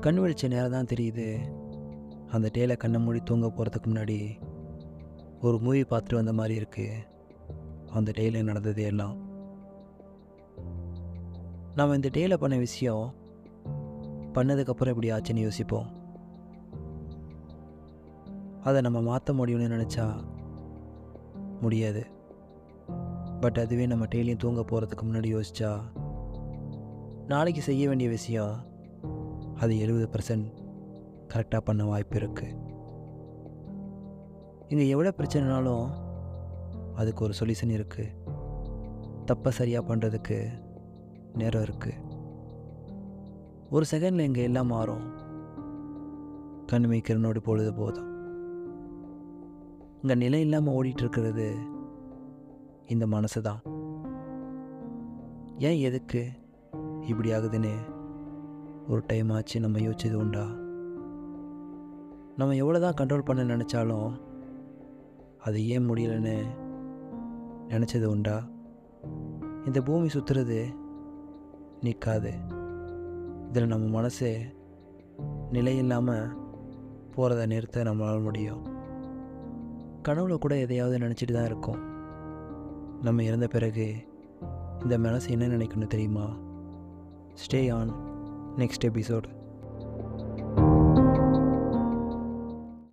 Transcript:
கண் வெளிச்ச நேரம் தான் தெரியுது. அந்த டேல கண்ணை மூடி தூங்க போகிறதுக்கு முன்னாடி ஒரு மூவி பார்த்துட்டு வந்த மாதிரி இருக்குது அந்த டேயில் நடந்தது எல்லாம். நாம் இந்த டேயில் பண்ண விஷயம் பண்ணதுக்கப்புறம் எப்படி ஆச்சுன்னு யோசிப்போம். அதை நம்ம மாற்ற முடியும்னு நினச்சா முடியாது. பட் அதுவே நம்ம டெய்லியும் தூங்க போகிறதுக்கு முன்னாடி யோசிச்சா நாளைக்கு செய்ய வேண்டிய விஷயம் அது எழுபது பர்சன்ட் கரெக்டாக பண்ண வாய்ப்பு இருக்குது இங்கே எவ்வளோ பிரச்சனைனாலும் அதுக்கு ஒரு சொல்யூஷன் இருக்குது தப்பை சரியாக பண்ணுறதுக்கு நேரம் இருக்குது ஒரு செகண்டில் இங்கே எல்லாம் மாறும். கண்மைக்கிறனோடு பொழுது போதும். இங்கே நிலை இல்லாமல் ஓடிட்டுருக்கிறது இந்த மனசு தான். ஏன் எதுக்கு இப்படி ஆகுதுன்னு ஒரு டைம் ஆச்சு நம்ம யோசிச்சது உண்டா? நம்ம எவ்வளோ தான் கண்ட்ரோல் பண்ண நினச்சாலும் அது ஏன் முடியலன்னு நினச்சது உண்டா? இந்த பூமி சுற்றுறது நிற்காது இதில் நம்ம மனசு நிலை இல்லாமல் போகிறத நிறுத்த நம்மளால் முடியும். கனவுல கூட எதையாவது நினச்சிட்டு தான் இருக்கோம். நம்ம இறந்த பிறகு இந்த மனசு என்ன நினைக்கணும் தெரியுமா? Stay on next episode.